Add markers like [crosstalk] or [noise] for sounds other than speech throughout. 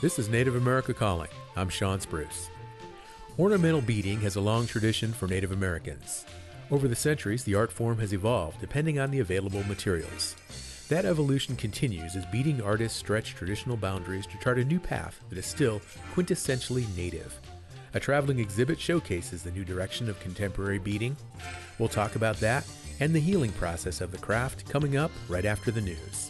This is Native America Calling. I'm Shawn Spruce. Ornamental beading has a long tradition for Native Americans. Over the centuries, the art form has evolved depending on the available materials. That evolution continues as beading artists stretch traditional boundaries to chart a new path that is still quintessentially native. A traveling exhibit showcases the new direction of contemporary beading. We'll talk about that and the healing process of the craft coming up right after the news.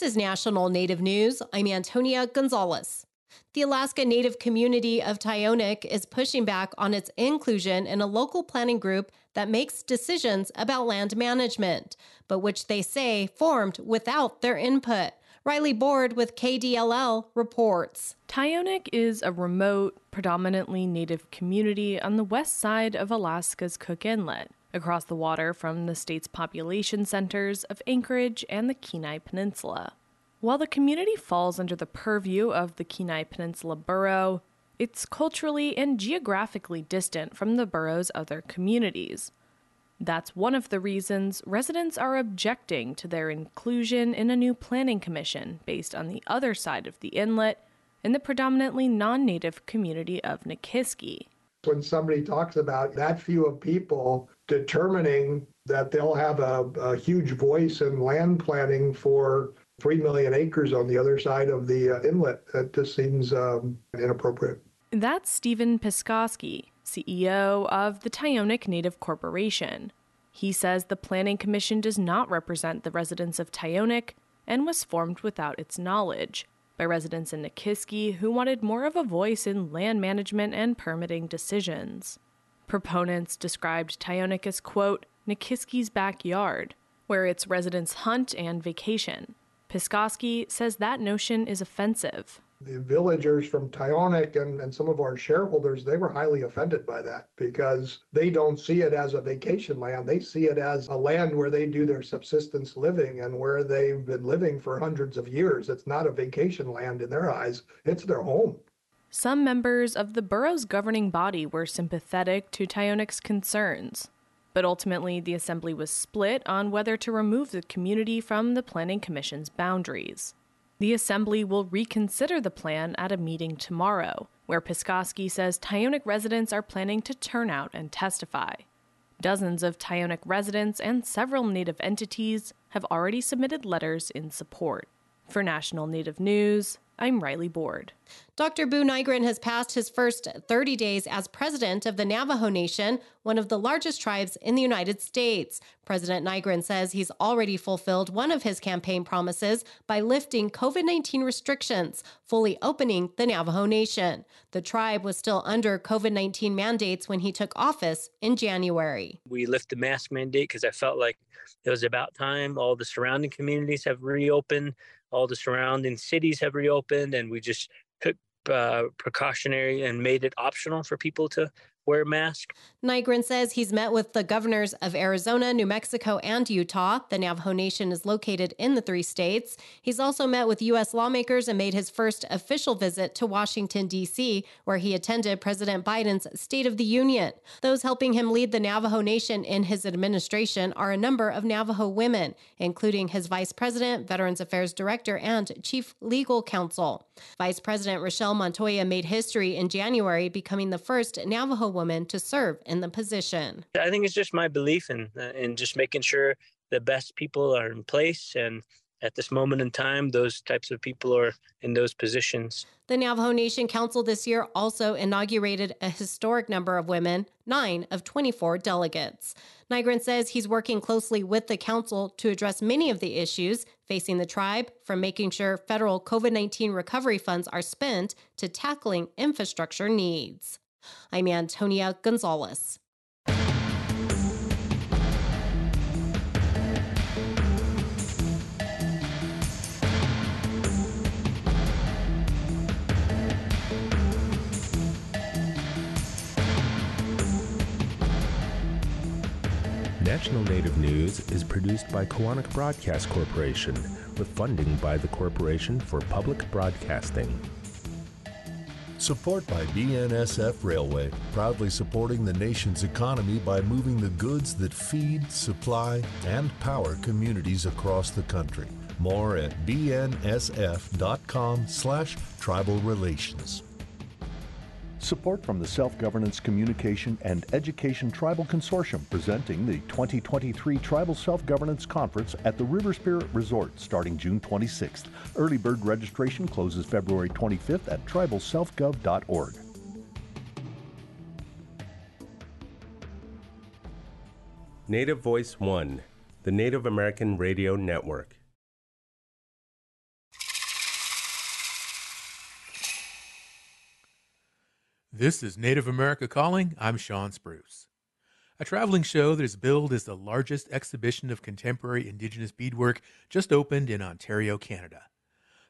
This is National Native News. I'm Antonia Gonzalez. The Alaska Native community of Tyonek is pushing back on its inclusion in a local planning group that makes decisions about land management, but which they say formed without their input. Riley Board with KDLL reports. Tyonek is a remote, predominantly native community on the west side of Alaska's Cook Inlet across the water from the state's population centers of Anchorage and the Kenai Peninsula. While the community falls under the purview of the Kenai Peninsula Borough, it's culturally and geographically distant from the borough's other communities. That's one of the reasons residents are objecting to their inclusion in a new planning commission based on the other side of the inlet in the predominantly non native community of Nikiski. When somebody talks about that few of people determining that they'll have a, a huge voice in land planning for 3 million acres on the other side of the uh, inlet. That just seems um, inappropriate. That's Stephen Piskoski, CEO of the Tyonek Native Corporation. He says the Planning Commission does not represent the residents of Tyonek and was formed without its knowledge by residents in Nikiski who wanted more of a voice in land management and permitting decisions. Proponents described Tyonek as, quote, Nikiski's backyard, where its residents hunt and vacation. Piskoski says that notion is offensive. The villagers from Tyonek and, and some of our shareholders, they were highly offended by that because they don't see it as a vacation land. They see it as a land where they do their subsistence living and where they've been living for hundreds of years. It's not a vacation land in their eyes, it's their home. Some members of the borough's governing body were sympathetic to Tyonek's concerns, but ultimately the assembly was split on whether to remove the community from the Planning Commission's boundaries. The assembly will reconsider the plan at a meeting tomorrow, where Piskoski says Tyonek residents are planning to turn out and testify. Dozens of Tyonek residents and several Native entities have already submitted letters in support. For National Native News, I'm Riley Board. Dr. Buu Nygren has passed his first 30 days as president of the Navajo Nation, one of the largest tribes in the United States. President Nygren says he's already fulfilled one of his campaign promises by lifting COVID 19 restrictions, fully opening the Navajo Nation. The tribe was still under COVID 19 mandates when he took office in January. We lifted the mask mandate because I felt like it was about time. All the surrounding communities have reopened all the surrounding cities have reopened and we just took uh, precautionary and made it optional for people to wear a mask. Nygren says he's met with the governors of Arizona, New Mexico, and Utah. The Navajo Nation is located in the three states. He's also met with U.S. lawmakers and made his first official visit to Washington, D.C., where he attended President Biden's State of the Union. Those helping him lead the Navajo Nation in his administration are a number of Navajo women, including his vice president, Veterans Affairs Director, and chief legal counsel. Vice President Richelle Montoya made history in January, becoming the first Navajo woman to serve in the position. I think it's just my belief in uh, in just making sure the best people are in place and at this moment in time, those types of people are in those positions. The Navajo Nation Council this year also inaugurated a historic number of women, nine of 24 delegates. Nygren says he's working closely with the council to address many of the issues facing the tribe, from making sure federal COVID 19 recovery funds are spent to tackling infrastructure needs. I'm Antonia Gonzalez. National Native News is produced by Koahnic Broadcast Corporation with funding by the Corporation for Public Broadcasting. Support by BNSF Railway, proudly supporting the nation's economy by moving the goods that feed, supply, and power communities across the country. More at bnsf.com slash tribal relations. Support from the Self Governance Communication and Education Tribal Consortium presenting the 2023 Tribal Self Governance Conference at the River Spirit Resort starting June 26th. Early bird registration closes February 25th at tribalselfgov.org. Native Voice One, the Native American Radio Network. This is Native America Calling. I'm Shawn Spruce. A traveling show that is billed as the largest exhibition of contemporary Indigenous beadwork just opened in Ontario, Canada.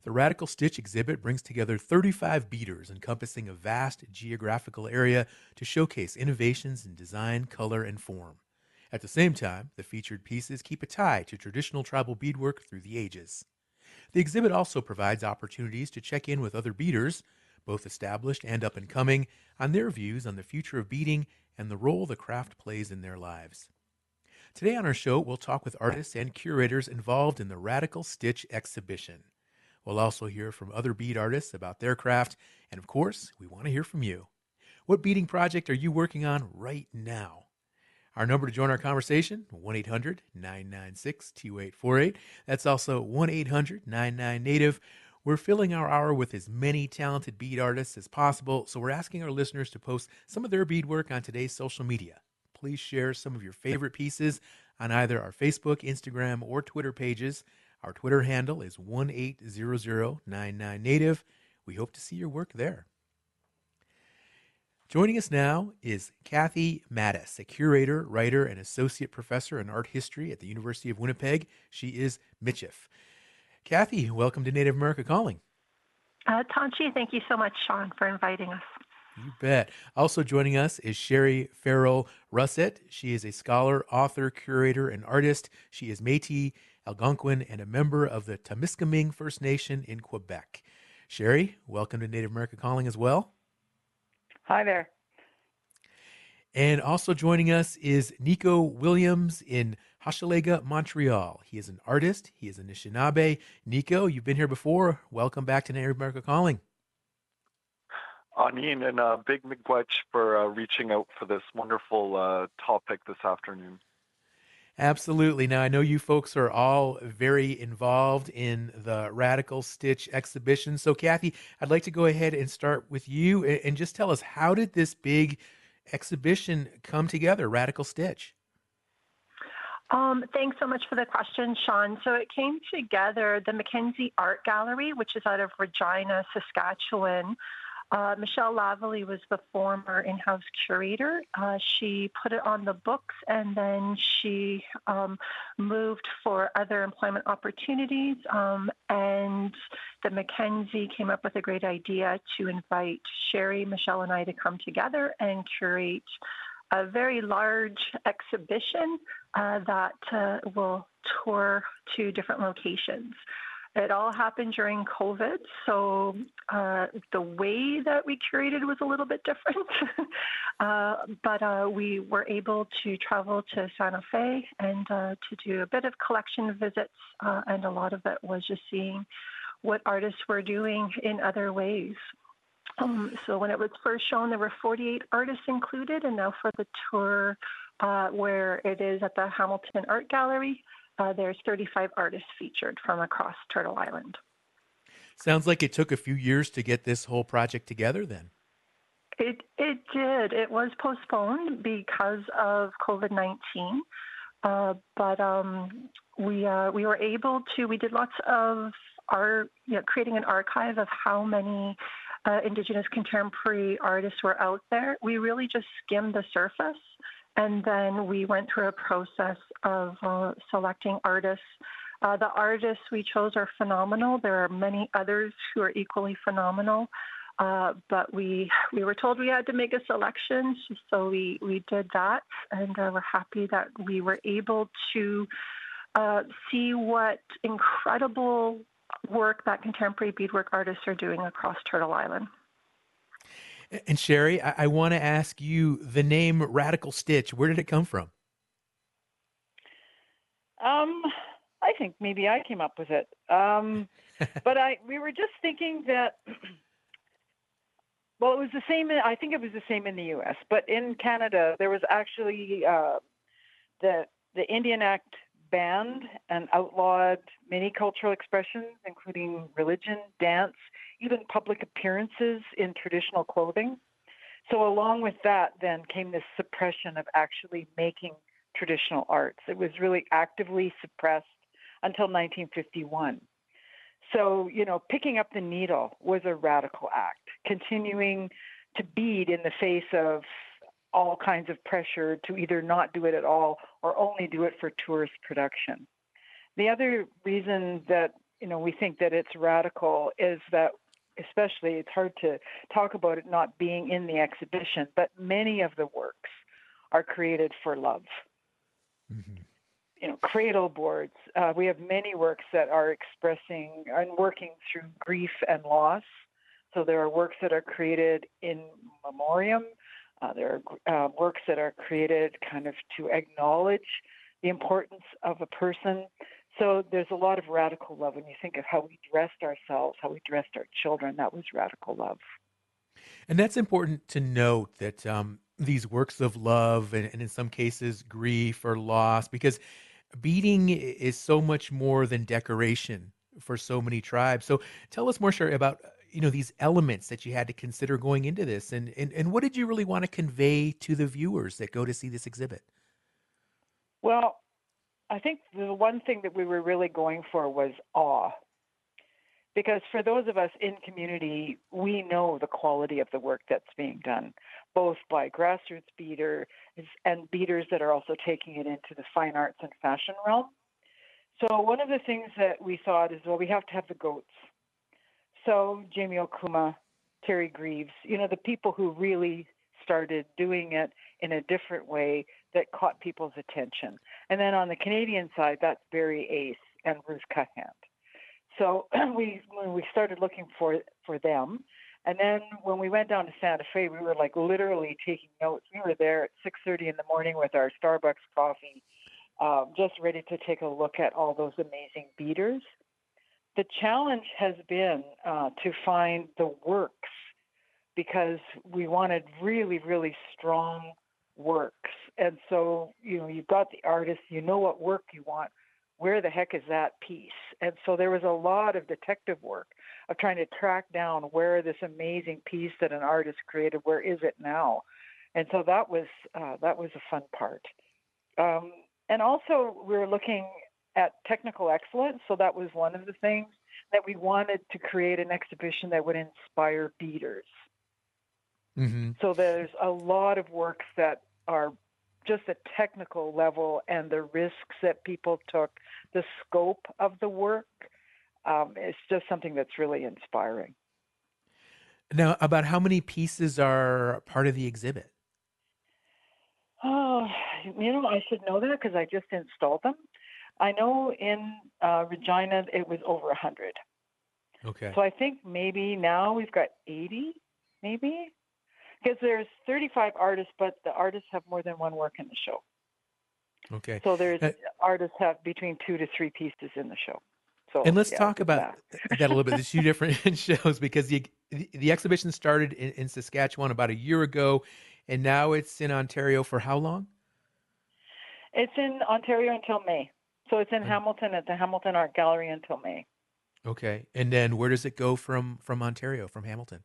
The Radical Stitch exhibit brings together 35 beaders encompassing a vast geographical area to showcase innovations in design, color, and form. At the same time, the featured pieces keep a tie to traditional tribal beadwork through the ages. The exhibit also provides opportunities to check in with other beaders both established and up and coming, on their views on the future of beading and the role the craft plays in their lives. Today on our show, we'll talk with artists and curators involved in the Radical Stitch exhibition. We'll also hear from other bead artists about their craft, and of course, we want to hear from you. What beading project are you working on right now? Our number to join our conversation, 1 800 996 2848. That's also 1 800 99 Native. We're filling our hour with as many talented bead artists as possible, so we're asking our listeners to post some of their beadwork on today's social media. Please share some of your favorite pieces on either our Facebook, Instagram, or Twitter pages. Our Twitter handle is 180099native. We hope to see your work there. Joining us now is Cathy Mattes, a curator, writer, and associate professor in art history at the University of Winnipeg. She is Michif. Cathy, welcome to Native America Calling. Uh, Tanchi, thank you so much, Shawn, for inviting us. You bet. Also joining us is Sherry Farrell Racette. She is a scholar, author, curator, and artist. She is Métis, Algonquin, and a member of the Temiskaming First Nation in Quebec. Sherry, welcome to Native America Calling as well. Hi there. And also joining us is Nico Williams in Hochelaga, Montreal. He is an artist. He is a Anishinaabe. Nico, you've been here before. Welcome back to Native America Calling. Anin and uh, Big Miigwech for uh, reaching out for this wonderful uh, topic this afternoon. Absolutely. Now, I know you folks are all very involved in the Radical Stitch exhibition. So, Cathy, I'd like to go ahead and start with you and just tell us how did this big exhibition come together, Radical Stitch? Um, thanks so much for the question, Shawn. So it came together, the Mackenzie Art Gallery, which is out of Regina, Saskatchewan. Uh, Michelle Lavallee was the former in house curator. Uh, she put it on the books and then she um, moved for other employment opportunities. Um, and the Mackenzie came up with a great idea to invite Sherry, Michelle, and I to come together and curate a very large exhibition uh, that uh, will tour to different locations. It all happened during COVID, so uh, the way that we curated was a little bit different. [laughs] uh, but uh, we were able to travel to Santa Fe and uh, to do a bit of collection visits, and a lot of it was just seeing what artists were doing in other ways. Um, so when it was first shown, there were 48 artists included, and now for the tour uh, where it is at the Hamilton Art Gallery, uh, there's 35 artists featured from across Turtle Island. Sounds like it took a few years to get this whole project together then. It, it did. It was postponed because of COVID 19. Uh, but um, we, uh, we were able to, we did lots of our, you know, creating an archive of how many uh, Indigenous contemporary artists were out there. We really just skimmed the surface and then we went through a process of uh, selecting artists. Uh, the artists we chose are phenomenal. There are many others who are equally phenomenal. Uh, but we we were told we had to make a selection, so we we did that, and uh, we're happy that we were able to uh, see what incredible work that contemporary beadwork artists are doing across Turtle Island. And Sherry, I, I want to ask you the name Radical Stitch. Where did it come from? Um, I think maybe I came up with it. Um, [laughs] but I we were just thinking that. Well, it was the same. I think it was the same in the U.S., but in Canada there was actually uh, the the Indian Act banned and outlawed many cultural expressions, including religion, dance, even public appearances in traditional clothing. So, along with that, then came this suppression of actually making traditional arts. It was really actively suppressed until 1951. So, you know, picking up the needle was a radical act, continuing to bead in the face of all kinds of pressure to either not do it at all or only do it for tourist production. The other reason that you know we think that it's radical is that especially it's hard to talk about it not being in the exhibition, but many of the works are created for love. Mm-hmm. You know, cradle boards. Uh, we have many works that are expressing and working through grief and loss. So there are works that are created in memoriam uh, there are uh, works that are created kind of to acknowledge the importance of a person. So there's a lot of radical love when you think of how we dressed ourselves, how we dressed our children. That was radical love. And that's important to note that um, these works of love and, and in some cases grief or loss, because beading is so much more than decoration for so many tribes. So tell us more, Sherry, about you know these elements that you had to consider going into this and, and and what did you really want to convey to the viewers that go to see this exhibit? Well i think the one thing that we were really going for was awe. Because for those of us in community we know the quality of the work that's being done both by grassroots beaders and beaders that are also taking it into the fine arts and fashion realm. So one of the things that we thought is well we have to have the goats so Jamie Okuma, Teri Greeves, you know, the people who really started doing it in a different way that caught people's attention. And then on the Canadian side, that's Barry Ace and Ruth Cuthand. So [clears throat] we when we started looking for for them, and then when we went down to Santa Fe, we were like literally taking notes. We were there at 6:30 in the morning with our Starbucks coffee, um, just ready to take a look at all those amazing beaders the challenge has been uh, to find the works because we wanted really, really strong works. And so, you know, you've got the artist, you know what work you want. Where the heck is that piece? And so there was a lot of detective work of trying to track down where this amazing piece that an artist created, where is it now? And so that was uh, that was a fun part. Um, and also, we were looking at technical excellence. So that was one of the things that we wanted to create an exhibition that would inspire beaders. Mm-hmm. So there's a lot of works that are just a technical level and the risks that people took, the scope of the work. Um, it's just something that's really inspiring. Now, about how many pieces are part of the exhibit? Oh, you know, I should know that because I just installed them. I know in uh, Regina it was over 100. Okay. So I think maybe now we've got 80, maybe, because there's 35 artists, but the artists have more than one work in the show. Okay. So there's uh, artists have between two to three pieces in the show. So, and let's yeah, talk about that. that. a little bit. There's two different [laughs] shows because the, the exhibition started in, in Saskatchewan about a year ago, and now it's in Ontario for how long? It's in Ontario until May. So it's in Hamilton at the Hamilton Art Gallery until May. Okay, and then where does it go from from Ontario, from Hamilton?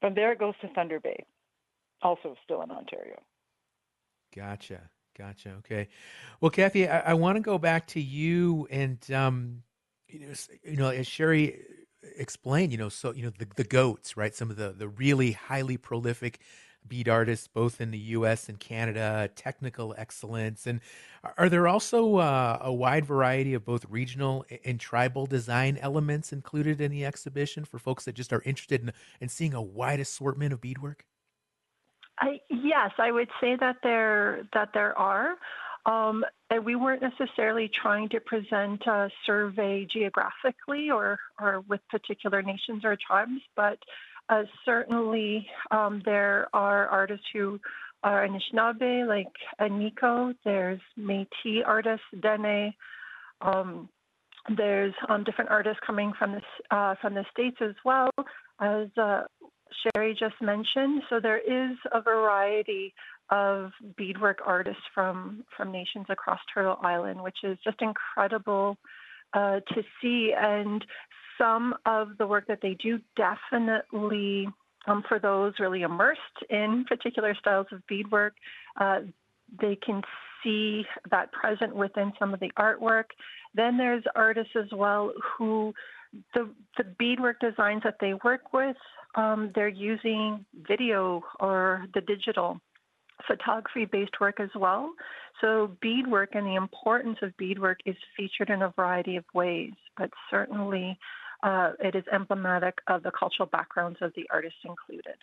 From there, it goes to Thunder Bay, also still in Ontario. Gotcha, gotcha. Okay, well, Cathy, I, I want to go back to you and um, you know, you know, as Sherry explained, you know, so you know the the goats, right? Some of the the really highly prolific bead artists both in the U.S. and Canada, technical excellence, and are there also uh, a wide variety of both regional and tribal design elements included in the exhibition for folks that just are interested in, in seeing a wide assortment of beadwork? I, yes, I would say that there that there are. Um, and we weren't necessarily trying to present a survey geographically or, or with particular nations or tribes, but uh, certainly um, there are artists who are Anishinaabe, like Nico. There's Métis artists, Dene. Um, there's um, different artists coming from the uh, from the states as well, as uh, Sherry just mentioned. So there is a variety of beadwork artists from from nations across Turtle Island, which is just incredible uh, to see. And some of the work that they do definitely, um, for those really immersed in particular styles of beadwork, uh, they can see that present within some of the artwork. Then there's artists as well who the the beadwork designs that they work with, um, they're using video or the digital photography based work as well. So, beadwork and the importance of beadwork is featured in a variety of ways, but certainly uh, it is emblematic of the cultural backgrounds of the artists included.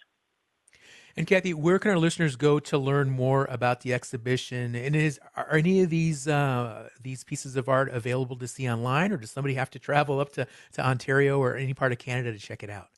And Cathy, where can our listeners go to learn more about the exhibition? And is are any of these uh, these pieces of art available to see online, or does somebody have to travel up to, to Ontario or any part of Canada to check it out?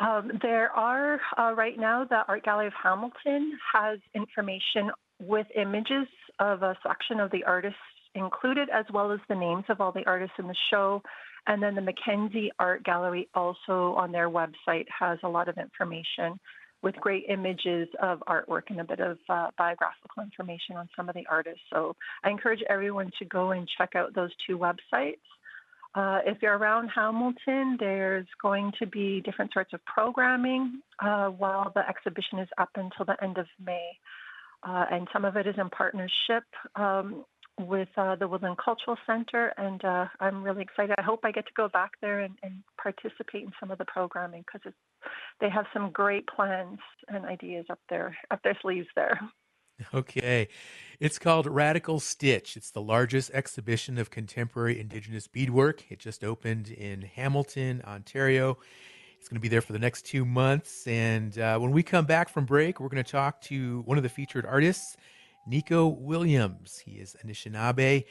Um, there are uh, right now the Art Gallery of Hamilton has information with images of a section of the artists included, as well as the names of all the artists in the show. And then the Mackenzie Art Gallery also on their website has a lot of information with great images of artwork and a bit of uh, biographical information on some of the artists. So I encourage everyone to go and check out those two websites. Uh, if you're around Hamilton, there's going to be different sorts of programming uh, while the exhibition is up until the end of May. Uh, and some of it is in partnership um, with uh, the Woodland Cultural Center, and uh, I'm really excited. I hope I get to go back there and, and participate in some of the programming because they have some great plans and ideas up there, up their sleeves there. Okay. It's called Radical Stitch. It's the largest exhibition of contemporary Indigenous beadwork. It just opened in Hamilton, Ontario. It's going to be there for the next two months. And uh, when we come back from break, we're going to talk to one of the featured artists, Nico Williams. He is Anishinaabe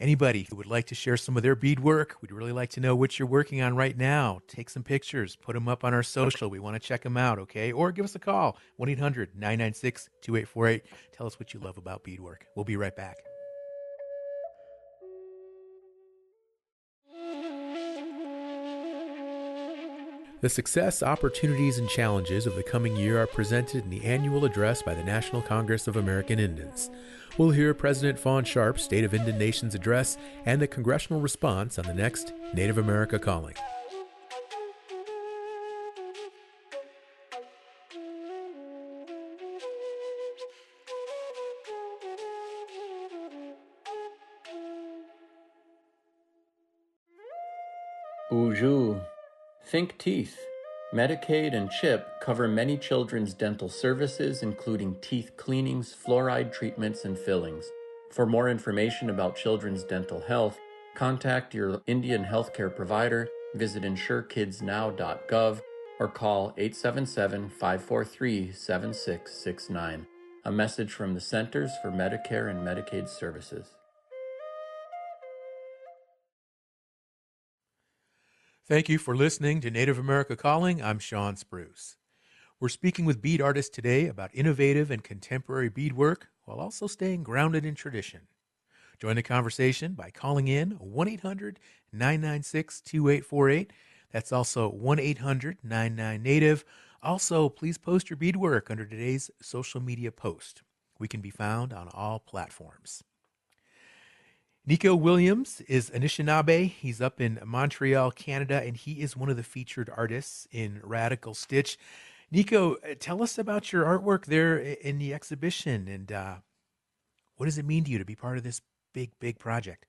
Anybody who would like to share some of their beadwork, we'd really like to know what you're working on right now. Take some pictures, put them up on our social. We want to check them out, okay? Or give us a call 1 800 996 2848. Tell us what you love about beadwork. We'll be right back. The success, opportunities, and challenges of the coming year are presented in the annual address by the National Congress of American Indians. We'll hear President Fawn Sharp's State of Indian Nations address and the congressional response on the next Native America Calling. Think Teeth. Medicaid and CHIP cover many children's dental services, including teeth cleanings, fluoride treatments, and fillings. For more information about children's dental health, contact your Indian healthcare provider, visit insurekidsnow.gov, or call 877 543 7669. A message from the Centers for Medicare and Medicaid Services. Thank you for listening to Native America Calling. I'm Shawn Spruce. We're speaking with bead artists today about innovative and contemporary beadwork while also staying grounded in tradition. Join the conversation by calling in 1 800 996 2848. That's also 1 800 99 Native. Also, please post your beadwork under today's social media post. We can be found on all platforms. Nico Williams is Anishinaabe. He's up in Montreal, Canada, and he is one of the featured artists in Radical Stitch. Nico, uh, tell us about your artwork there in the exhibition and uh, what does it mean to you to be part of this big, big project?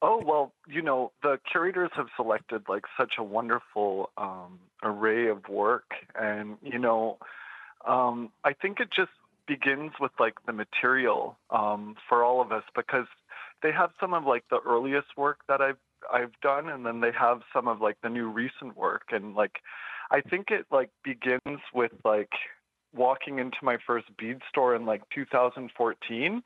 Oh well, you know the curators have selected like such a wonderful um, array of work, and you know, um, I think it just begins with like the material um, for all of us because they have some of like the earliest work that I've I've done, and then they have some of like the new recent work, and like I think it like begins with like walking into my first bead store in like 2014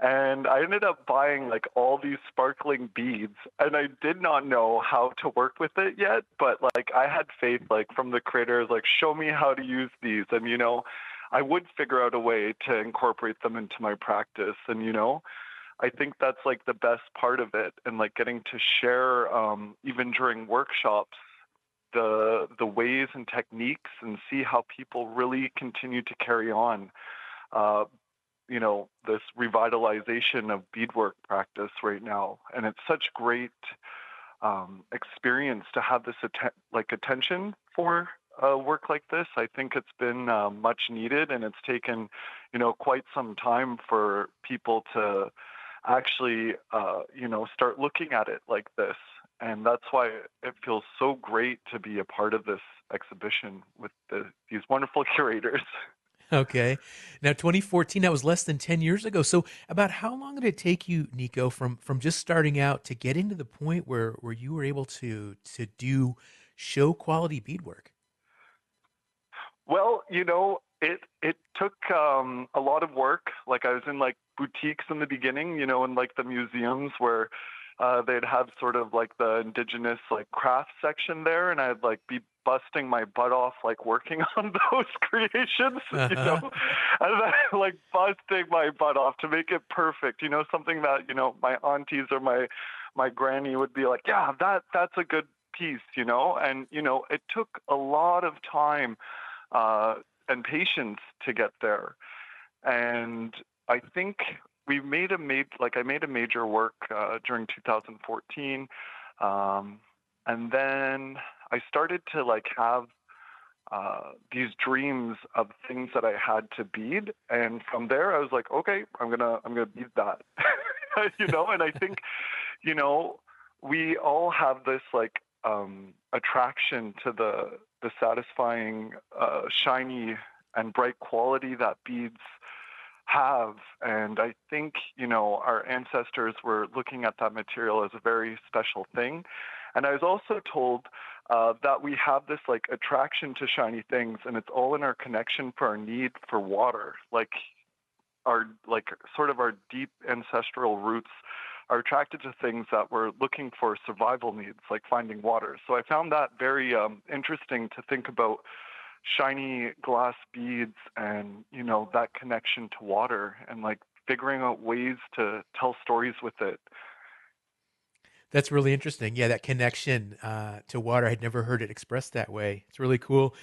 and I ended up buying like all these sparkling beads and I did not know how to work with it yet but like I had faith like from the creators like show me how to use these and you know I would figure out a way to incorporate them into my practice and you know I think that's like the best part of it and like getting to share um, even during workshops the the ways and techniques and see how people really continue to carry on uh, you know this revitalization of beadwork practice right now. And it's such great um, experience to have this atten- like attention for uh, work like this i think it's been uh, much needed and it's taken you know quite some time for people to actually uh, you know start looking at it like this and that's why it feels so great to be a part of this exhibition with the, these wonderful [laughs] curators Okay. Now 2014 that was less than 10 years ago. So about how long did it take you Nico from from just starting out to getting to the point where where you were able to to do show quality beadwork? Well, you know, it it took um, a lot of work. Like I was in like boutiques in the beginning, you know, in like the museums where uh, they'd have sort of like the indigenous like craft section there, and I'd like be busting my butt off like working [laughs] on those [laughs] creations, uh-huh. you know, and then [laughs] like busting my butt off to make it perfect, you know, something that you know my aunties or my my granny would be like, yeah, that that's a good piece, you know, and you know it took a lot of time uh, and patience to get there, and I think we made a made like I made a major work uh, during 2014, um, and then I started to like have uh, these dreams of things that I had to bead, and from there I was like, okay, I'm gonna I'm gonna bead that, [laughs] you know. And I think, you know, we all have this like um, attraction to the the satisfying, uh, shiny and bright quality that beads have. And I think, you know, our ancestors were looking at that material as a very special thing. And I was also told uh, that we have this like attraction to shiny things, and it's all in our connection for our need for water. Like our like sort of our deep ancestral roots are attracted to things that we're looking for survival needs, like finding water. So I found that very um, interesting to think about shiny glass beads and you know that connection to water and like figuring out ways to tell stories with it. That's really interesting. Yeah that connection uh, to water i had never heard it expressed that way. It's really cool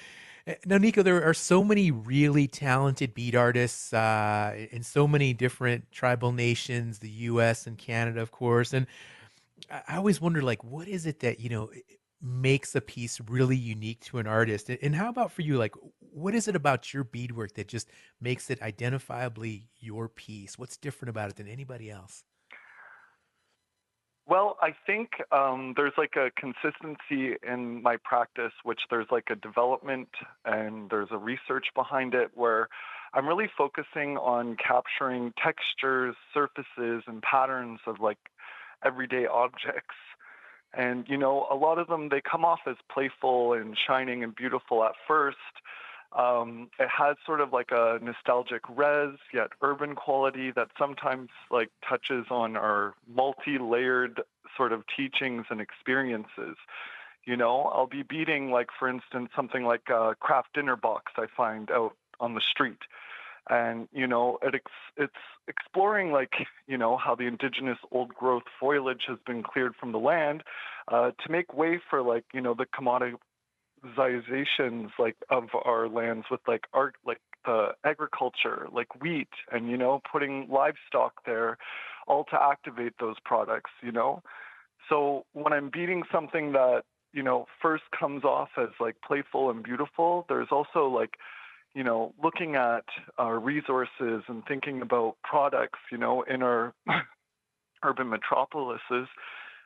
now nico there are so many really talented bead artists uh, in so many different tribal nations the us and canada of course and i always wonder like what is it that you know makes a piece really unique to an artist. And how about for you? Like, what is it about your beadwork that just makes it identifiably your piece? What's different about it than anybody else? Well, I think um, there's like a consistency in my practice, which there's like a development and there's a research behind it where I'm really focusing on capturing textures, surfaces, and patterns of like everyday objects and, you know, a lot of them, they come off as playful and shining and beautiful at first. Um, it has sort of like a nostalgic res, yet urban quality that sometimes like touches on our multi-layered sort of teachings and experiences. You know, I'll be beading like, for instance, something like a craft dinner box I find out on the street and you know it ex- it's exploring like you know how the indigenous old growth foliage has been cleared from the land uh, to make way for like you know the commoditizations like of our lands with like art like the agriculture like wheat and you know putting livestock there all to activate those products you know? So when i'm beading something that you know first comes off as like playful and beautiful there's also like you know, looking at our resources and thinking about products, you know, in our [laughs] urban metropolises,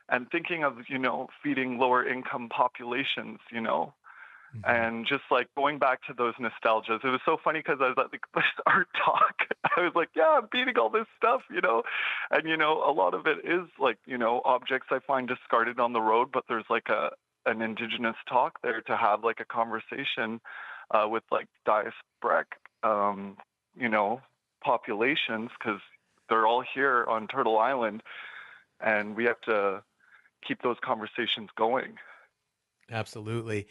and thinking of you know feeding lower income populations you know mm-hmm. and just like going back to those nostalgias it was so funny because i was at [laughs] this art talk i was like yeah i'm beading all this stuff you know and you know a lot of it is like you know objects i find discarded on the road but there's like a an indigenous talk there to have like a conversation uh, with like diasporic um, you know populations because they're all here on turtle island and we have to keep those conversations going. Absolutely.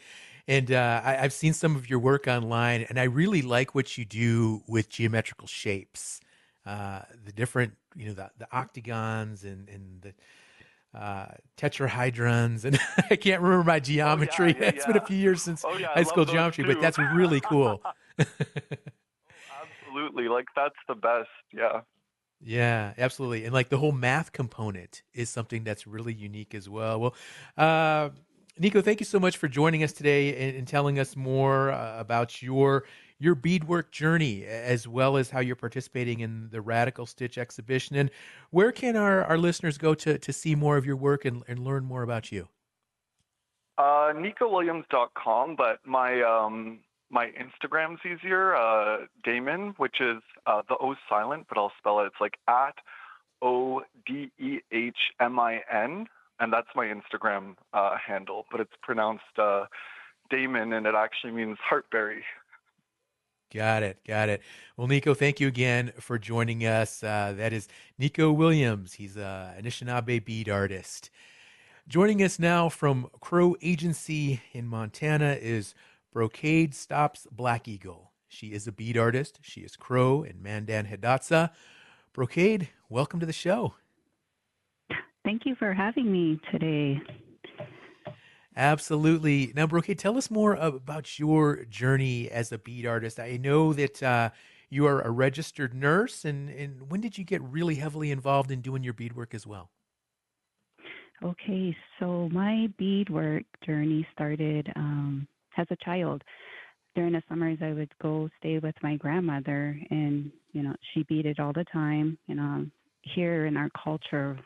And uh, I, have seen some of your work online, and I really like what you do with geometrical shapes. Uh, the different, you know, the, the octagons and, and the uh, tetrahedrons, and [laughs] I can't remember my geometry. Oh, yeah, yeah, it's been a few years since oh, yeah, high school geometry, but that's really cool. [laughs] [laughs] Absolutely, like that's the best. Yeah. Yeah, absolutely. And like the whole math component is something that's really unique as well. Well, uh, Nico, thank you so much for joining us today and, and telling us more uh, about your your beadwork journey as well as how you're participating in the Radical Stitch exhibition. And where can our, our listeners go to, to see more of your work and, and learn more about you? Uh, NicoWilliams.com, but my um, my Instagram's easier, uh, Damon, which is uh, the O silent, but I'll spell it. It's like at O D E H M I N, and that's my Instagram uh, handle, but it's pronounced uh, Damon, and it actually means heartberry. Got it. Got it. Well, Nico, thank you again for joining us. Uh, that is Nico Williams. He's a Anishinaabe bead artist. Joining us now from Crow Agency in Montana is Brocade stops Black Eagle. She is a bead artist. She is Crow and Mandan Hidatsa. Brocade, welcome to the show. Thank you for having me today. Absolutely. Now, Brocade, tell us more about your journey as a bead artist. I know that uh, you are a registered nurse, and, and when did you get really heavily involved in doing your beadwork as well? Okay, so my beadwork journey started um, as a child. During the summers, I would go stay with my grandmother, and you know, she beaded all the time. You know, here in our culture,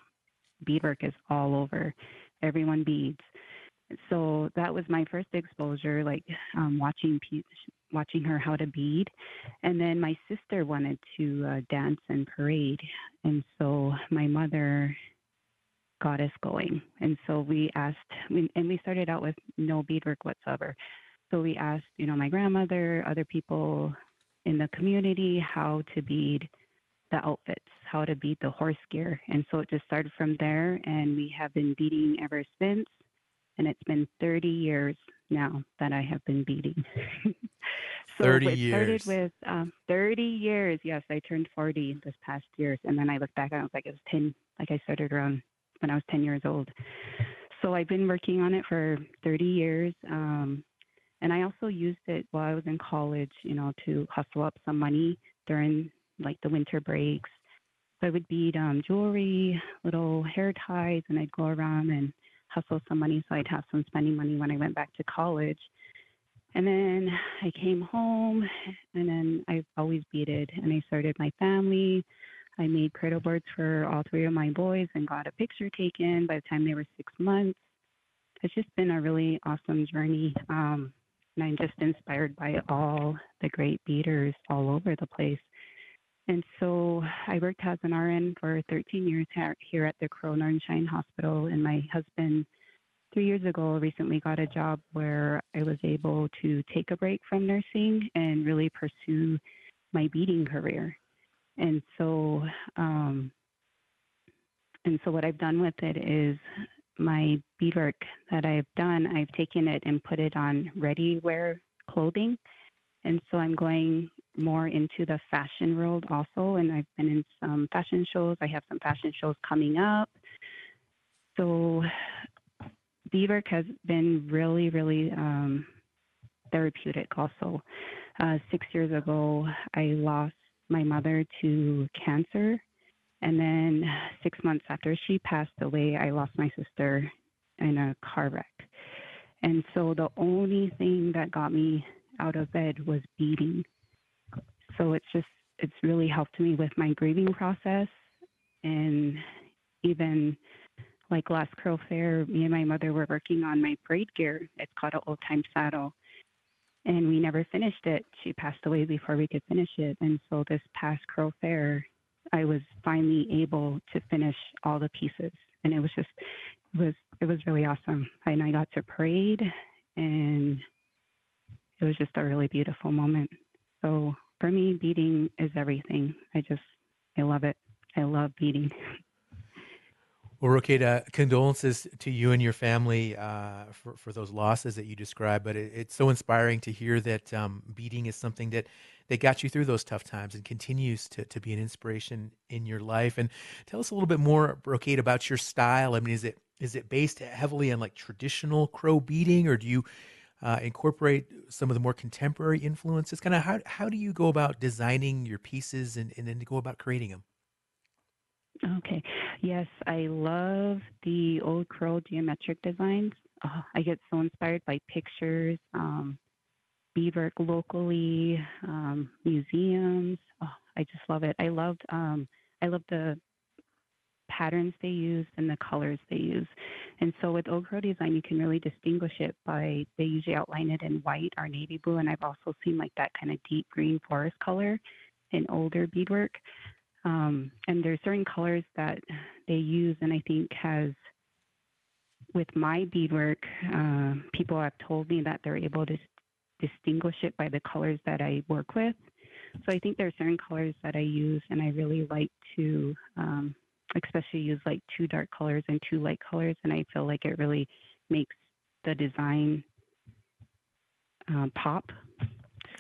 beadwork is all over. Everyone beads. So that was my first exposure, like um, watching watching her how to bead. And then my sister wanted to uh, dance and parade, and so my mother got us going. And so we asked, and we started out with no beadwork whatsoever. So we asked, you know, my grandmother, other people in the community, how to bead the outfits, how to beat the horse gear. And so it just started from there, and we have been beading ever since. And it's been 30 years now that I have been beading. [laughs] so 30 it years. started with um, 30 years. Yes, I turned 40 this past year. And then I look back, I was like, it was 10, like I started around when I was 10 years old. So I've been working on it for 30 years. Um, and I also used it while I was in college, you know, to hustle up some money during like the winter breaks. So I would bead um, jewelry, little hair ties, and I'd go around and hustle some money so I'd have some spending money when I went back to college. And then I came home, and then I've always beaded, and I started my family. I made cradle boards for all three of my boys and got a picture taken by the time they were six months. It's just been a really awesome journey. Um, and I'm just inspired by all the great beaders all over the place. And so I worked as an RN for 13 years here at the Crow Northern Cheyenne Hospital, and my husband three years ago recently got a job where I was able to take a break from nursing and really pursue my beading career. And so, um, and so what I've done with it is my beadwork that I've done, I've taken it and put it on ready wear clothing. And so I'm going more into the fashion world also. And I've been in some fashion shows. I have some fashion shows coming up. So beadwork has been really, really um, therapeutic also. Uh, six years ago, I lost my mother to cancer. And then six months after she passed away, I lost my sister in a car wreck. And so the only thing that got me out of bed was beading. So it's just, it's really helped me with my grieving process and even like last Crow Fair, me and my mother were working on my braid gear. It's called an old time saddle. And we never finished it. She passed away before we could finish it. And so this past Crow Fair, I was finally able to finish all the pieces. And it was just it was it was really awesome. And I got to parade and it was just a really beautiful moment. So for me beading is everything. I just I love it. I love beading. Well, Rokeda, condolences to you and your family uh, for, for those losses that you described. But it, it's so inspiring to hear that um, is something that, that got you through those tough times and continues to, to be an inspiration in your life. And tell us a little bit more, Rokeda, about your style. I mean, is it is it based heavily on like traditional crow beading, or do you uh, incorporate some of the more contemporary influences? Kind of how how do you go about designing your pieces and, and then go about creating them? Okay. Yes, I love the old crow geometric designs. Oh, I get so inspired by pictures, um, locally, um, museums. Oh, I just love it. I loved um, I love the patterns they use and the colors they use. And so with crow design, you can really distinguish it by they usually outline it in white or navy blue, and I've also seen like that kind of deep green forest color in older beadwork. Um, and there's certain colors that they use, and I think has with my beadwork, uh, people have told me that they're able to distinguish it by the colors that I work with. So I think there are certain colors that I use, and I really like to, um, especially use like two dark colors and two light colors, and I feel like it really makes the design uh, pop.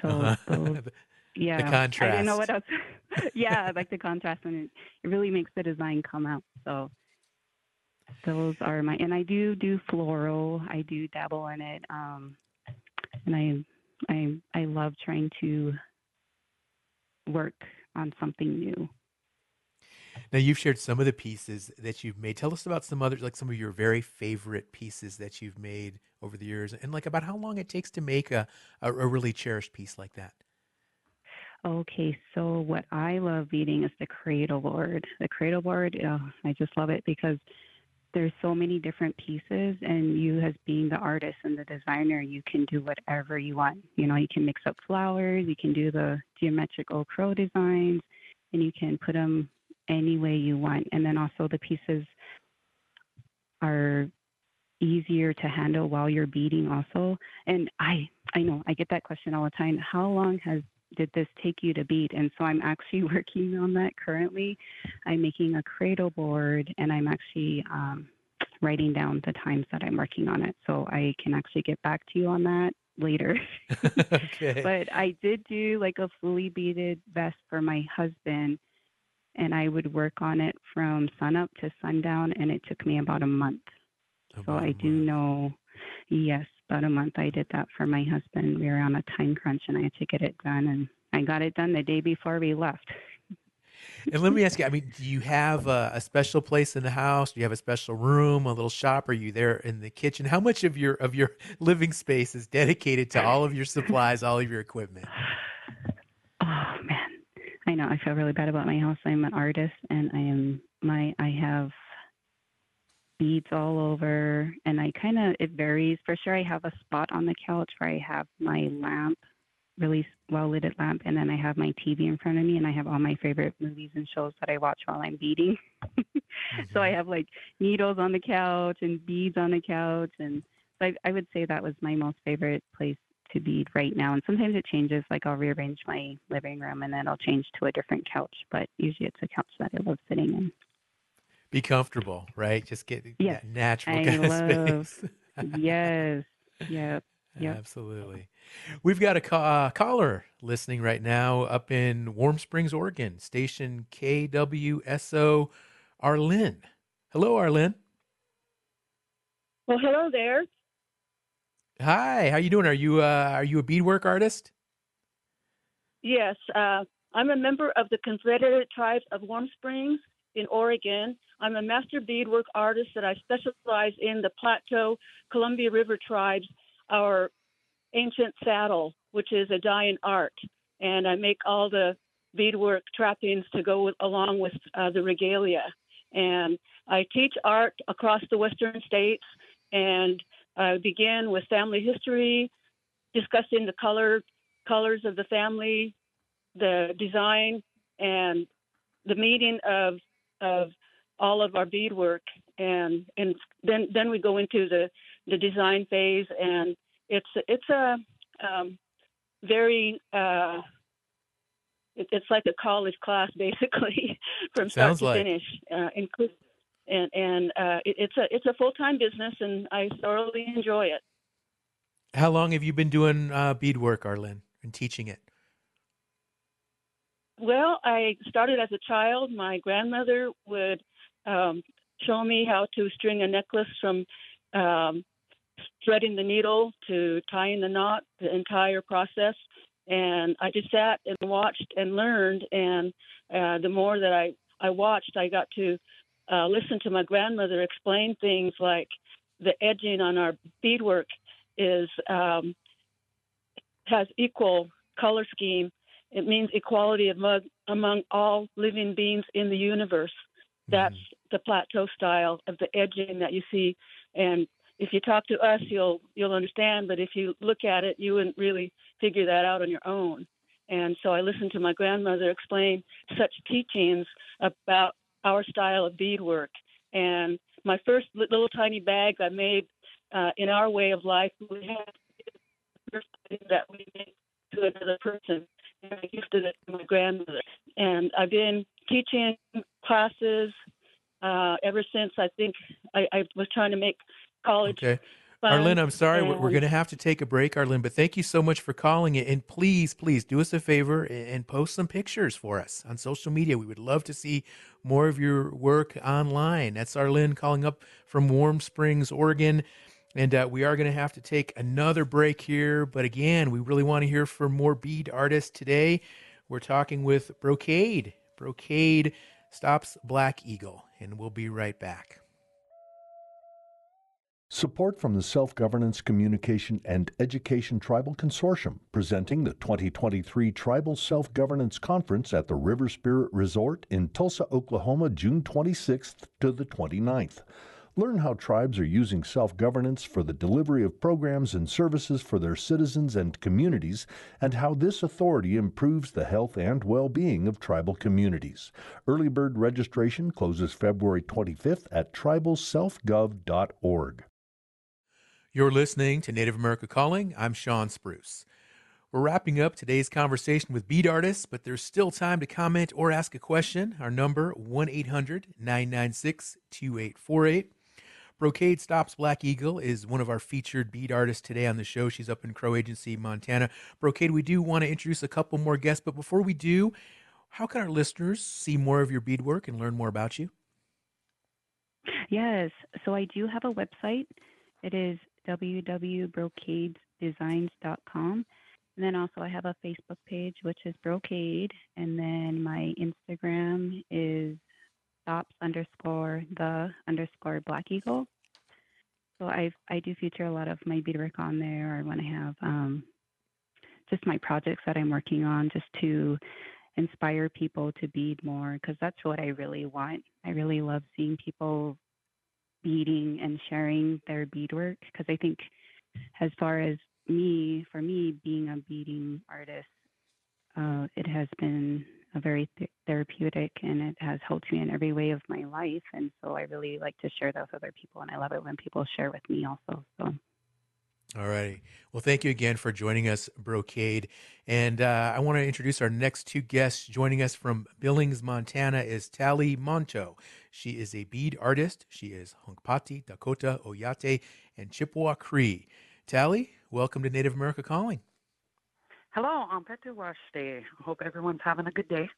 So uh-huh. those, [laughs] yeah, the contrast. I don't know what else. [laughs] yeah, I like the contrast, and it, it really makes the design come out. So those are my, and I do do floral. I do dabble in it, um, and I, I, I love trying to work on something new. Now you've shared some of the pieces that you've made. Tell us about some others, like some of your very favorite pieces that you've made over the years, and like about how long it takes to make a, a, a really cherished piece like that. Okay, so what I love beading is the cradle board. The cradle board, oh, I just love it because there's so many different pieces and you as being the artist and the designer you can do whatever you want you know you can mix up flowers you can do the geometric crow designs and you can put them any way you want and then also the pieces are easier to handle while you're beading also and i i know i get that question all the time how long has did this take you to beat? And so I'm actually [laughs] working on that currently. I'm making a cradle board and I'm actually um, writing down the times that I'm working on it. So I can actually get back to you on that later. [laughs] okay. [laughs] But I did do like a fully beaded vest for my husband and I would work on it from sunup to sundown and it took me about a month. About so I do know yes, about a month I did that for my husband. We were on a time crunch and I had to get it done and I got it done the day before we left. and let me ask you, I mean, do you have a, a, special place in the house? Do you have a special room, a little shop? Are you there in the kitchen? How much of your of your [laughs] living space is dedicated to all of your supplies, all of your equipment? [sighs] [laughs] I know. I feel really bad about my house. I'm an artist and I am my I have beads all over and I kind of it varies. For sure I have a spot on the couch where I have my lamp, really well lit lamp and then I have my TV in front of me and I have all my favorite movies and shows that I watch while I'm beading. mm-hmm. [laughs] So I have like needles on the couch and beads on the couch and so I, I would say that was my most favorite place to bead right now. And sometimes it changes, like I'll rearrange my living room and then I'll change to a different couch. But usually it's a couch that I love sitting in be comfortable, right? Just get yes. natural I kind love, of space. yes. Yep. Yep. Absolutely. We've got a ca- uh, caller listening right now up in Warm Springs, Oregon, station KWSO Arlene. Hello, Arlene. Well, hello there. Hi, how are you doing? Are you uh, are you a beadwork artist? Yes, uh, I'm a member of the Confederated Tribes of Warm Springs in Oregon, I'm a master beadwork artist that I specialize in the Plateau Columbia River tribes, our ancient saddle, which is a dying art. And I make all the beadwork trappings to go with, along with uh, the regalia. And I teach art across the western states and I began with family history, discussing the color colors of the family, the design, and the meaning of of all of our beadwork, and and then then we go into the the design phase, and it's it's a um, very uh, it, it's like a college class [laughs] basically from start to like. finish, uh, include and and uh, it, it's a it's a full time business, and I thoroughly enjoy it. How long have you been doing uh, beadwork, Arlen, and teaching it? Well, I started as a child. My grandmother would um, show me how to string a necklace from um, threading the needle to tying the knot, the entire process. And I just sat and watched and learned. And uh, the more that I, I watched, I got to uh, listen to my grandmother explain things like the edging on our beadwork is um, has equal color scheme. It means equality among, among all living beings in the universe. That's the plateau style of the edging that you see. And if you talk to us, you'll you'll understand. But if you look at it, you wouldn't really figure that out on your own. And so I listened to my grandmother explain such teachings about our style of beadwork. And my first little tiny bags I made uh, in our way of life, we had that we made to another person. And I gifted it to my grandmother. And I've been teaching classes uh, ever since I think I, I was trying to make college. Okay. Fun. Arlen, I'm sorry, we're, we're going to have to take a break, Arlen, but thank you so much for calling it. And please, please do us a favor and, post some pictures for us on social media. We would love to see more of your work online. That's Arlen calling up from Warm Springs, Oregon. And uh, we are going to have to take another break here. But again, we really want to hear from more bead artists today. We're talking with Brocade. Brocade stops Black Eagle. And we'll be right back. Support from the Self Governance Communication and Education Tribal Consortium, presenting the 2023 Tribal Self Governance Conference at the River Spirit Resort in Tulsa, Oklahoma, June 26th to the 29th. Learn how tribes are using self governance for the delivery of programs and services for their citizens and communities, and how this authority improves the health and well being of tribal communities. Early bird registration closes February 25th at tribalselfgov.org. You're listening to Native America Calling. I'm Shawn Spruce. We're wrapping up today's conversation with bead artists, but there's still time to comment or ask a question. Our number 1-800-996-2848. Brocade Stops Black Eagle is one of our featured bead artists today on the show. She's up in Crow Agency, Montana. Brocade, we do want to introduce a couple more guests, but before we do, how can our listeners see more of your beadwork and learn more about you? Yes. So I do have a website. It is www.brocadesdesigns.com. And then also I have a Facebook page, which is Brocade. And then my Instagram is stops underscore the underscore black eagle. So I I do feature a lot of my beadwork on there. I want to have um, just my projects that I'm working on, just to inspire people to bead more, because that's what I really want. I really love seeing people beading and sharing their beadwork, because I think as far as me, for me, being a beading artist, uh, it has been a very th- therapeutic and it has helped me in every way of my life. And so I really like to share that with other people. And I love it when people share with me also. So All righty. Well, thank you again for joining us, Brocade. And uh, I want to introduce our next two guests. Joining us from Billings, Montana is Tally Monto. She is a bead artist. She is Hunkpati, Dakota, Oyate, and Chippewa Cree. Tally, welcome to Native America Calling. Hello, I'm Petu Washte. Hope everyone's having a good day.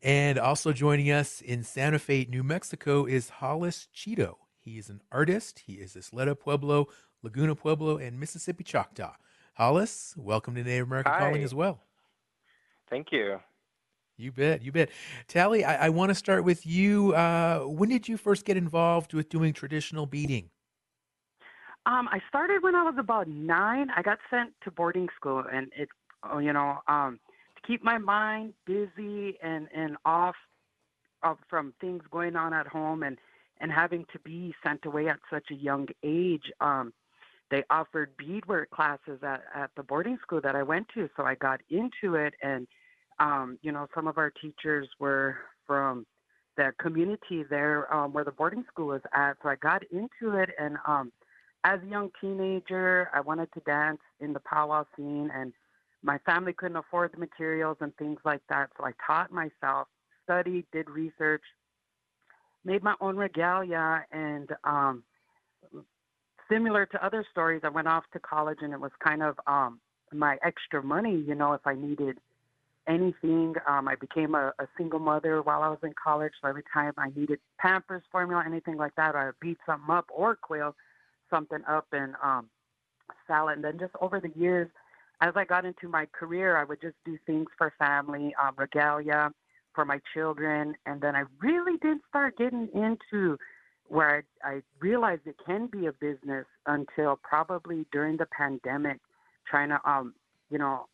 And also joining us in Santa Fe, New Mexico is Hollis Chitto. He is an artist. He is Isleta Pueblo, Laguna Pueblo, and Mississippi Choctaw. Hollis, welcome to Native America Calling as well. Thank you. You bet, you bet. Tally, I, I want to start with you. Uh, when did you first get involved with doing traditional beading? Um, I started when I was about nine. I got sent to boarding school, and it, oh, you know, um, to keep my mind busy and and off from things going on at home and and having to be sent away at such a young age. Um, they offered beadwork classes at, at the boarding school that I went to, so I got into it. And um, you know, some of our teachers were from the community there um, where the boarding school was at, so I got into it. And um, as a young teenager, I wanted to dance in the powwow scene, and my family couldn't afford the materials and things like that, so I taught myself, studied, did research, made my own regalia, and um, similar to other stories, I went off to college, and it was kind of um, my extra money. You know, if I needed anything, um, I became a, a single mother while I was in college. So every time I needed Pampers formula, anything like that, I would beat something up or quill something up and um, salad. And then just over the years, as I got into my career, I would just do things for family, um, regalia for my children, and then I really did start getting into where I, I realized it can be a business until probably during the pandemic, trying to, um, you know,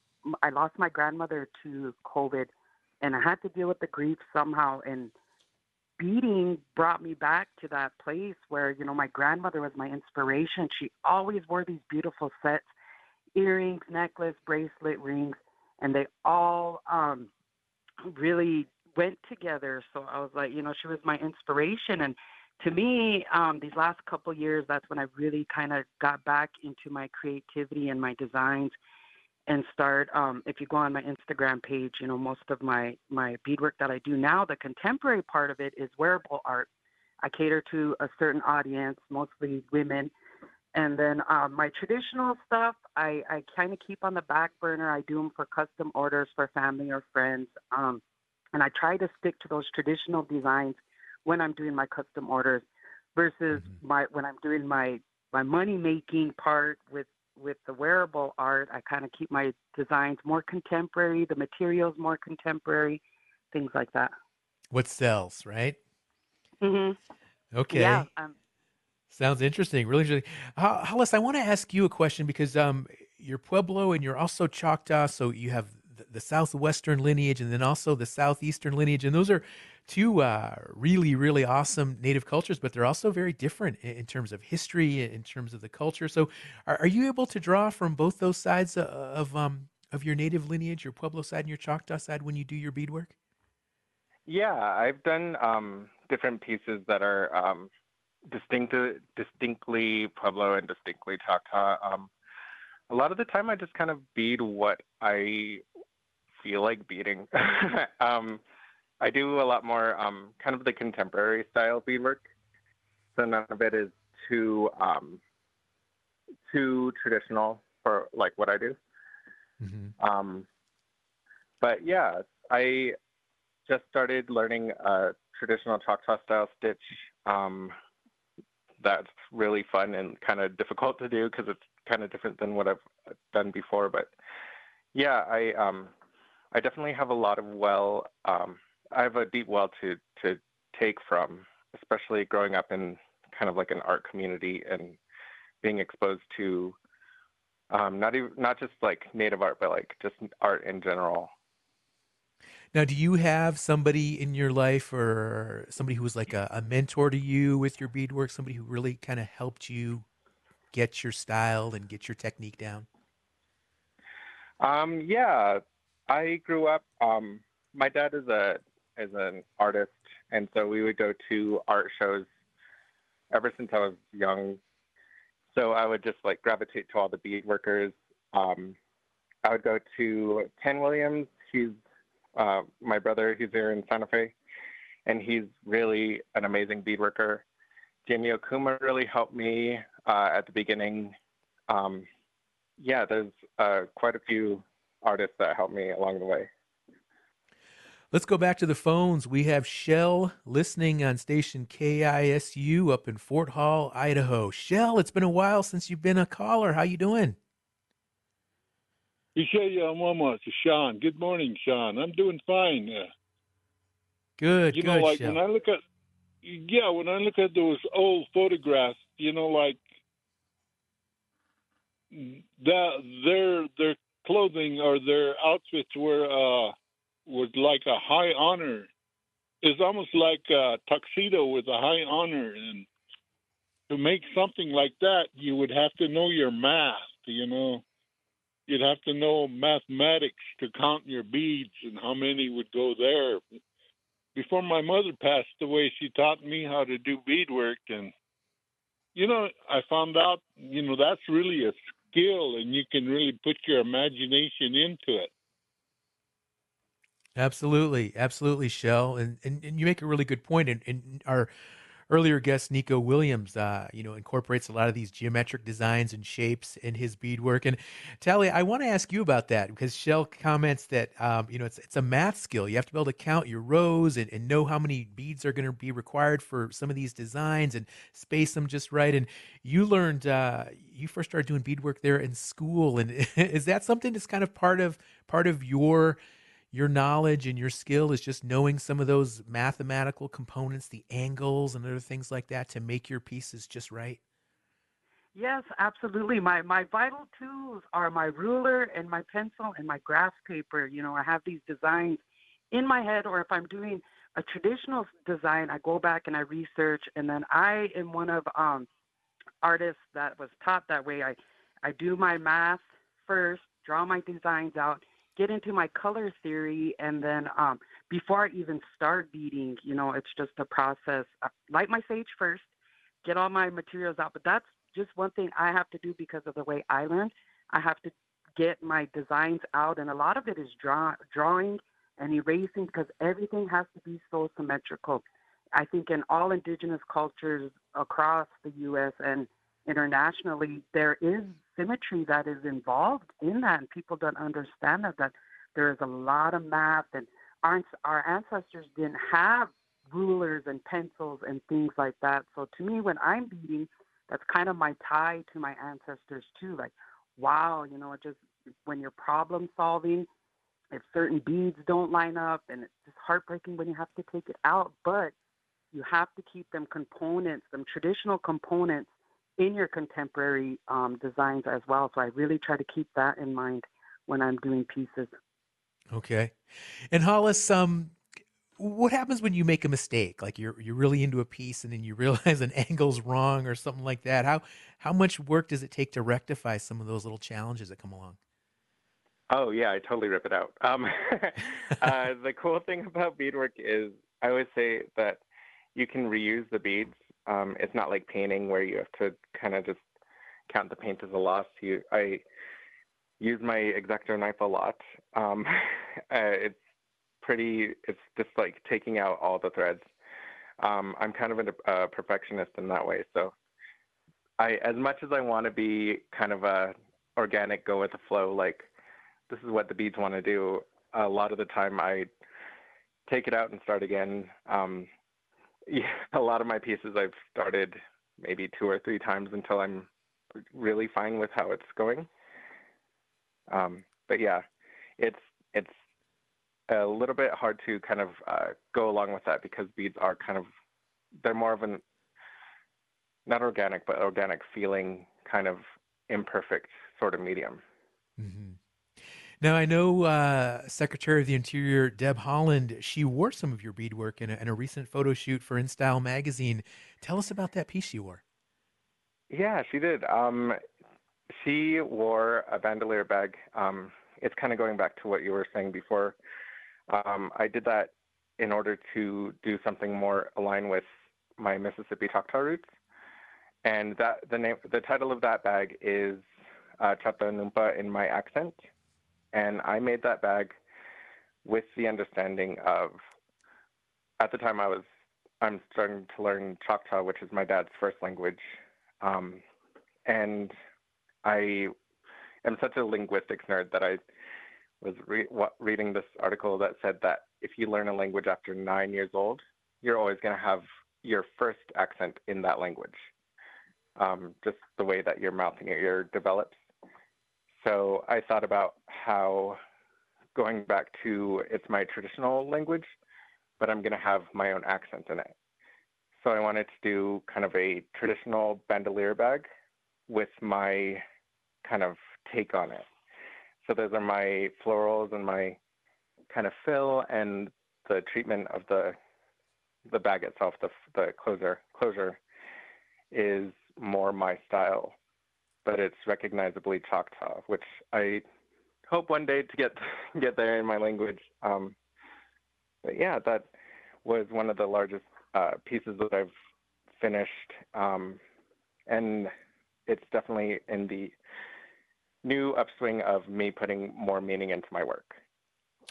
I lost my grandmother to COVID, and I had to deal with the grief somehow. And beading brought me back to that place where you know my grandmother was my inspiration. She always wore these beautiful sets, earrings, necklace, bracelet, rings, and they all um, really went together. So I was like, you know, she was my inspiration and to me, um, these last couple years, that's when I really kind of got back into my creativity and my designs, and start. Um, if you go on my Instagram page, you know most of my my beadwork that I do now, the contemporary part of it is wearable art. I cater to a certain audience, mostly women, and then um, my traditional stuff, I, I kind of keep on the back burner. I do them for custom orders for family or friends, um, and I try to stick to those traditional designs when I'm doing my custom orders versus mm-hmm. my when I'm doing my my money making part with with the wearable art. I kind of keep my designs more contemporary, the materials more contemporary, things like that. What sells, right? Mm-hmm. Okay. Yeah. Um, Sounds interesting. Really interesting. Hollis, I want to ask you a question because um, you're Pueblo and you're also Choctaw, so you have the, southwestern lineage and then also the southeastern lineage, and those are two uh, really, really awesome native cultures, but they're also very different in, in, terms of history, in terms of the culture. So, are, are you able to draw from both those sides of, of um, of your native lineage, your Pueblo side and your Choctaw side, when you do your beadwork? Yeah, I've done um, different pieces that are um, distinct, distinctly Pueblo and distinctly Choctaw. Um, a lot of the time, I just kind of bead what I feel like beading. [laughs] um, I do a lot more um, kind of the contemporary style beadwork. So none of it is too um, too traditional for like what I do. Mm-hmm. Um, but yeah, I just started learning a traditional Choctaw style stitch. Um, that's really fun and kind of difficult to do because it's kind of different than what I've done before. But yeah, I um, I definitely have a lot of well um, I have a deep well to to take from, especially growing up in kind of like an art community and being exposed to um, not even not just like native art, but like just art in general. Now, do you have somebody in your life or somebody who was like a, a mentor to you with your beadwork? Somebody who really kind of helped you get your style and get your technique down? Um, yeah, I grew up. Um, my dad is a as an artist, and so we would go to art shows ever since I was young. So I would just like gravitate to all the bead workers. Um, I would go to Ken Williams. He's uh, my brother. He's here in Santa Fe, and he's really an amazing bead worker. Jamie Okuma really helped me uh, at the beginning. Um, yeah, there's uh, quite a few artists that helped me along the way. Let's go back to the phones. We have Shell listening on station KISU up in Fort Hall, Idaho. Shell, it's been a while since you've been a caller. How you doing? Mama, it's Shawn. Good morning, Shawn. I'm doing fine. Uh, good, you good, know, like Shell. when I look at, yeah, when I look at those old photographs, you know, like that, their their clothing or their outfits were uh was like a high honor It's almost like a tuxedo with a high honor. And to make something like that, you would have to know your math, you know. You'd have to know mathematics to count your beads and how many would go there. Before my mother passed away, she taught me how to do beadwork. And, you know, I found out, you know, that's really a skill and you can really put your imagination into it. Absolutely, absolutely, Shell, and, and and you make a really good point. And, and our earlier guest Nico Williams, uh, you know, incorporates a lot of these geometric designs and shapes in his beadwork. And Tally, I want to ask you about that because Shell comments that um, you know it's it's a math skill. You have to be able to count your rows and, and know how many beads are going to be required for some of these designs and space them just right. And you learned uh, you first started doing beadwork there in school, and [laughs] is that something that's kind of part of part of your your knowledge and your skill is just knowing some of those mathematical components, the angles and other things like that to make your pieces just right? Yes, absolutely. My my vital tools are my ruler and my pencil and my graph paper. You know, I have these designs in my head or if I'm doing a traditional design, I go back and I research and then I am one of um artists that was taught that way. I I do my math first, draw my designs out, get into my color theory and then um, before I even start beading, you know, it's just a process. I light my sage first, get all my materials out, but that's just one thing I have to do because of the way I learned. I have to get my designs out, and a lot of it is draw, drawing and erasing because everything has to be so symmetrical. I think in all indigenous cultures across the U.S. and internationally, there is symmetry that is involved in that, and people don't understand that. That there is a lot of math, and our our ancestors didn't have rulers and pencils and things like that. So to me, when I'm beading, that's kind of my tie to my ancestors too. Like, wow, you know, just when you're problem solving, if certain beads don't line up, and it's just heartbreaking when you have to take it out, but you have to keep them components, them traditional components in your contemporary um, designs as well. So I really try to keep that in mind when I'm doing pieces. Okay. And Hollis, um, what happens when you make a mistake? Like you're you're really into a piece and then you [laughs] realize an angle's wrong or something like that. How how much work does it take to rectify some of those little challenges that come along? Oh yeah, I totally rip it out. Um, [laughs] uh, the cool thing about beadwork is I always say that you can reuse the beads um, it's not like painting where you have to kind of just count the paint as a loss. You, I use my X-Acto knife a lot. Um, [laughs] uh, it's pretty. It's just like taking out all the threads. Um, I'm kind of a, a perfectionist in that way. So, I, as much as I want to be kind of a organic, go with the flow, like this is what the beads want to do. A lot of the time, I take it out and start again. Um, yeah, [laughs] a lot of my pieces I've started maybe two or three times until I'm really fine with how it's going. Um, but yeah, it's it's a little bit hard to kind of uh, go along with that because beads are kind of they're more of an not organic but organic feeling kind of imperfect sort of medium. Mm-hmm. Now, I know uh, Secretary of the Interior Deb Haaland, she wore some of your beadwork in a, in a recent photo shoot for InStyle magazine. Tell us about that piece she wore. Yeah, she did. Um, she wore a bandolier bag. Um, it's kind of going back to what you were saying before. Um, I did that in order to do something more aligned with my Mississippi Choctaw roots. And that the name, the title of that bag is uh, Numpa in my accent, and I made that bag with the understanding of, at the time I was, I'm starting to learn Choctaw, which is my dad's first language. Um, and I am such a linguistics nerd that I was re- reading this article that said that if you learn a language after nine years old, you're always going to have your first accent in that language. Um, just the way that your mouth and your ear develops. So I thought about how going back to it's my traditional language, but I'm going to have my own accent in it. So I wanted to do kind of a traditional bandolier bag with my kind of take on it. So those are my florals and my kind of fill and the treatment of the the bag itself, the the closer closure, is more my style, but it's recognizably Choctaw, which I hope one day to get get there in my language. Um, but yeah, that was one of the largest uh, pieces that I've finished, um, and it's definitely in the new upswing of me putting more meaning into my work.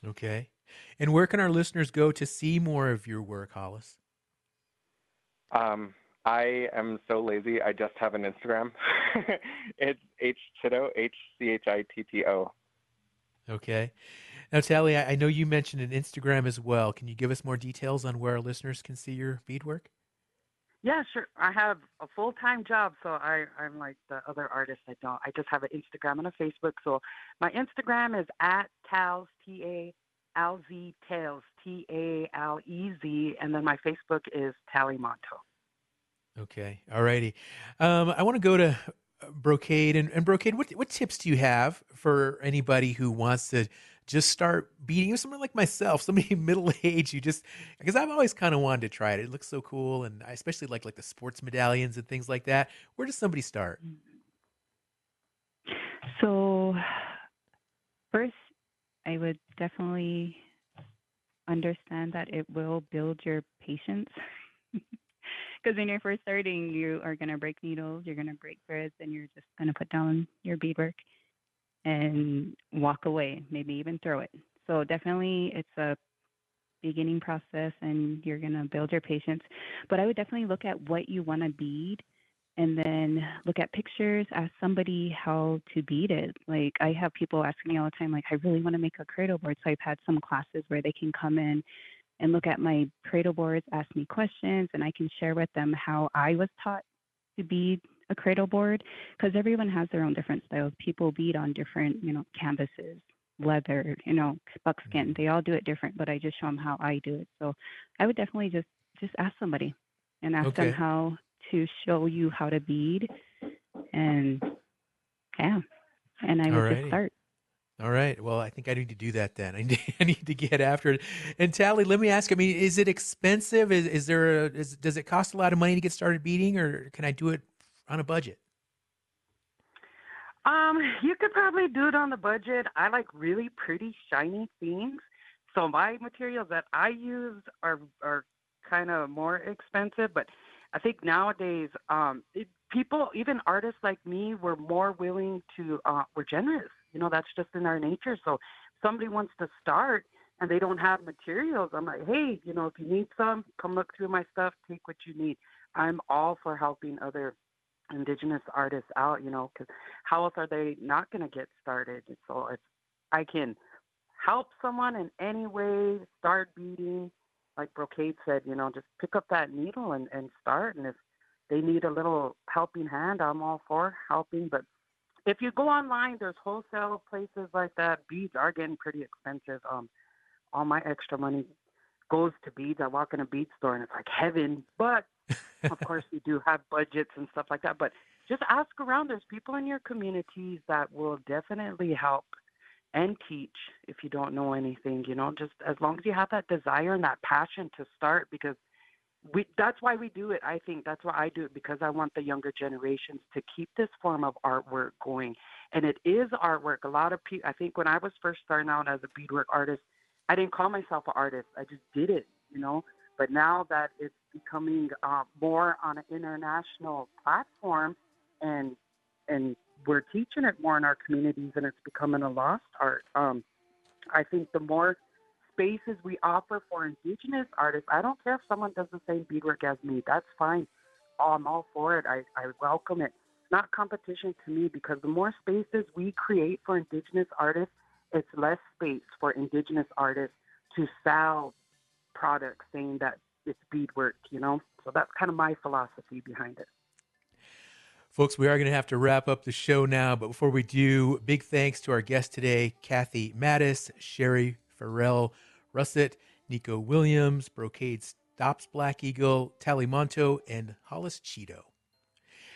Okay. And where can our listeners go to see more of your work, Hollis? Um, I am so lazy. I just have an Instagram. [laughs] it's H Chitto, H C H I T T O. Okay. Now, Tally, I know you mentioned an Instagram as well. Can you give us more details on where our listeners can see your beadwork? Yeah, sure. I have a full time job, so I, I'm like the other artists. I don't. I just have an Instagram and a Facebook. So my Instagram is at Talz T A L Z Tales T A L E Z, and then my Facebook is Tally Monto. Okay, all righty. Um, I want to go to Brocade and, and Brocade. What what tips do you have for anybody who wants to just start beading someone like myself, somebody [laughs] middle age who just because I've always kind of wanted to try it. It looks so cool, and I especially like like the sports medallions and things like that. Where does somebody start? So, first, I would definitely understand that it will build your patience. [laughs] Because when you're first starting, you are going to break needles, you're going to break threads, and you're just going to put down your beadwork and walk away, maybe even throw it. So definitely it's a beginning process and you're going to build your patience. But I would definitely look at what you want to bead and then look at pictures, ask somebody how to bead it. Like I have people asking me all the time, like, I really want to make a cradle board. So I've had some classes where they can come in and look at my cradle boards, ask me questions, and I can share with them how I was taught to bead a cradle board because everyone has their own different styles. People bead on different, you know, canvases, leather, you know, buckskin. Mm-hmm. They all do it different, but I just show them how I do it. So I would definitely just just ask somebody and ask Okay. them how to show you how to bead, and yeah, and I would just start. All right. Well, I think I need to do that then. [laughs] I need, to get after it. And Tally, let me ask. I mean, is it expensive? Is is there a, is, does it cost a lot of money to get started beading, or can I do it on a budget? Um, you could probably do it on the budget. I like really pretty shiny things. So my materials that I use are are kind of more expensive, but I think nowadays um it, people, even artists like me, we're more willing to uh we're generous. You know, that's just in our nature. So if somebody wants to start and they don't have materials, I'm like, "Hey, you know, if you need some, come look through my stuff, take what you need." I'm all for helping other indigenous artists out, you know, because how else are they not going to get started? So if I can help someone in any way start beading, like Brocade said, you know, just pick up that needle and, and start. And if they need a little helping hand, I'm all for helping. But if you go online, there's wholesale places like that. Beads are getting pretty expensive. Um, all my extra money goes to beads. I walk in a bead store and it's like heaven. But [laughs] of course, we do have budgets and stuff like that. But just ask around. There's people in your communities that will definitely help and teach if you don't know anything. You know, just as long as you have that desire and that passion to start, because we that's why we do it. I think that's why I do it because I want the younger generations to keep this form of artwork going. And it is artwork. A lot of people. I think when I was first starting out as a beadwork artist, I didn't call myself an artist. I just did it. You know. But now that it's becoming uh, more on an international platform, and and we're teaching it more in our communities, and it's becoming a lost art. Um, I think the more spaces we offer for indigenous artists, I don't care if someone does the same beadwork as me. That's fine. I'm all for it. I, I welcome it. Not competition to me because the more spaces we create for indigenous artists, it's less space for indigenous artists to sell products saying that it's beadwork, you know? So that's kind of my philosophy behind it. Folks, we are going to have to wrap up the show now, but before we do, big thanks to our guests today Cathy Mattes, Sherry Farrell Racette, Nico Williams, Brocade Stops Black Eagle, Tally Monto, and Hollis Chitto.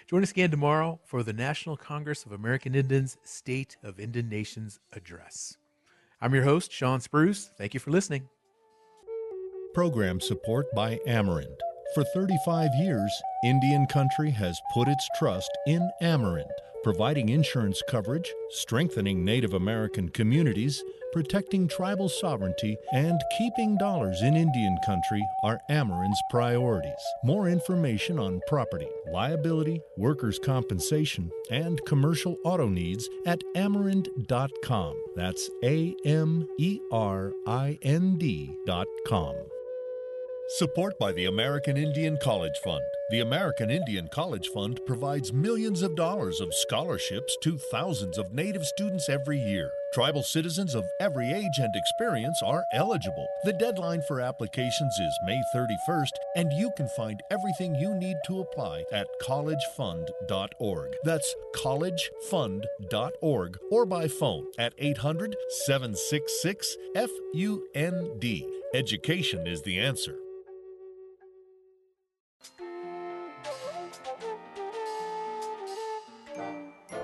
Join us again tomorrow for the National Congress of American Indians State of Indian Nations Address. I'm your host, Shawn Spruce. Thank you for listening. Program support by Amerind. For 35 years, Indian Country has put its trust in Amerind, providing insurance coverage, strengthening Native American communities, protecting tribal sovereignty, and keeping dollars in Indian Country are Amerind's priorities. More information on property, liability, workers' compensation, and commercial auto needs at amerind.com. That's A M E R I N D.com. Support by the American Indian College Fund. The American Indian College Fund provides millions of dollars of scholarships to thousands of Native students every year. Tribal citizens of every age and experience are eligible. The deadline for applications is May 31st, and you can find everything you need to apply at collegefund.org. That's collegefund.org or by phone at 800 766 FUND. Education is the answer.